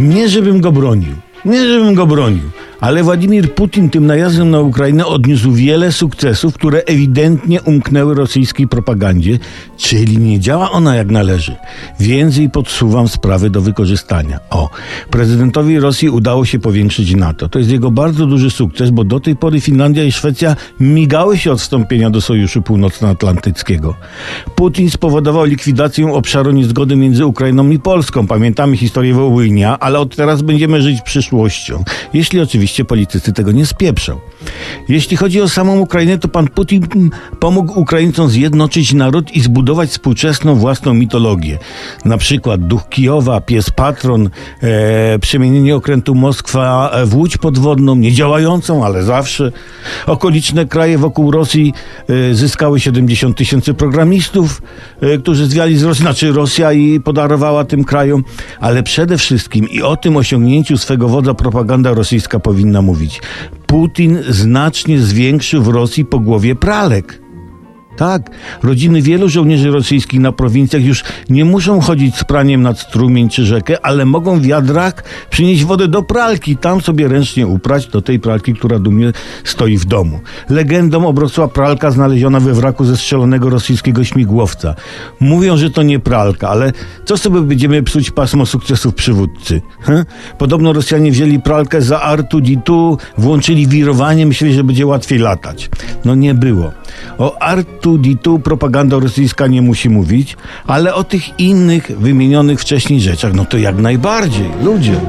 Nie, żebym go bronił. Nie, żebym go bronił. Ale Władimir Putin tym najazdem na Ukrainę odniósł wiele sukcesów, które ewidentnie umknęły rosyjskiej propagandzie, czyli nie działa ona jak należy. Więcej podsuwam sprawy do wykorzystania. O, prezydentowi Rosji udało się powiększyć NATO. To jest jego bardzo duży sukces, bo do tej pory Finlandia i Szwecja migały się od wstąpienia do Sojuszu Północnoatlantyckiego. Putin spowodował likwidację obszaru niezgody między Ukrainą i Polską. Pamiętamy historię Wołynia, ale od teraz będziemy żyć przyszłością. Jeśli oczywiście oczywiście politycy tego nie spieprzą. Jeśli chodzi o samą Ukrainę, to pan Putin pomógł Ukraińcom zjednoczyć naród i zbudować współczesną własną mitologię. Na przykład duch Kijowa, pies patron, e, przemienienie okrętu Moskwa w łódź podwodną, niedziałającą, ale zawsze. Okoliczne kraje wokół Rosji e, zyskały 70 tysięcy programistów, e, którzy zwiali z Rosji, znaczy Rosja i podarowała tym krajom, ale przede wszystkim i o tym osiągnięciu swego wodza propaganda rosyjska powinna mówić. Putin znacznie zwiększył w Rosji po głowie pralek. Tak, rodziny wielu żołnierzy rosyjskich na prowincjach już nie muszą chodzić z praniem nad strumień czy rzekę, ale mogą w wiadrach przynieść wodę do pralki, tam sobie ręcznie uprać do tej pralki, która dumnie stoi w domu. Legendą obrosła pralka znaleziona we wraku zestrzelonego rosyjskiego śmigłowca. Mówią, że to nie pralka, ale co sobie będziemy psuć pasmo sukcesów przywódcy? Hm? Podobno Rosjanie wzięli pralkę za artu ditu, włączyli wirowanie, myśleli, że będzie łatwiej latać. No nie było. O artu tu di tu propaganda rosyjska nie musi mówić, ale o tych innych wymienionych wcześniej rzeczach, no to jak najbardziej, ludzie.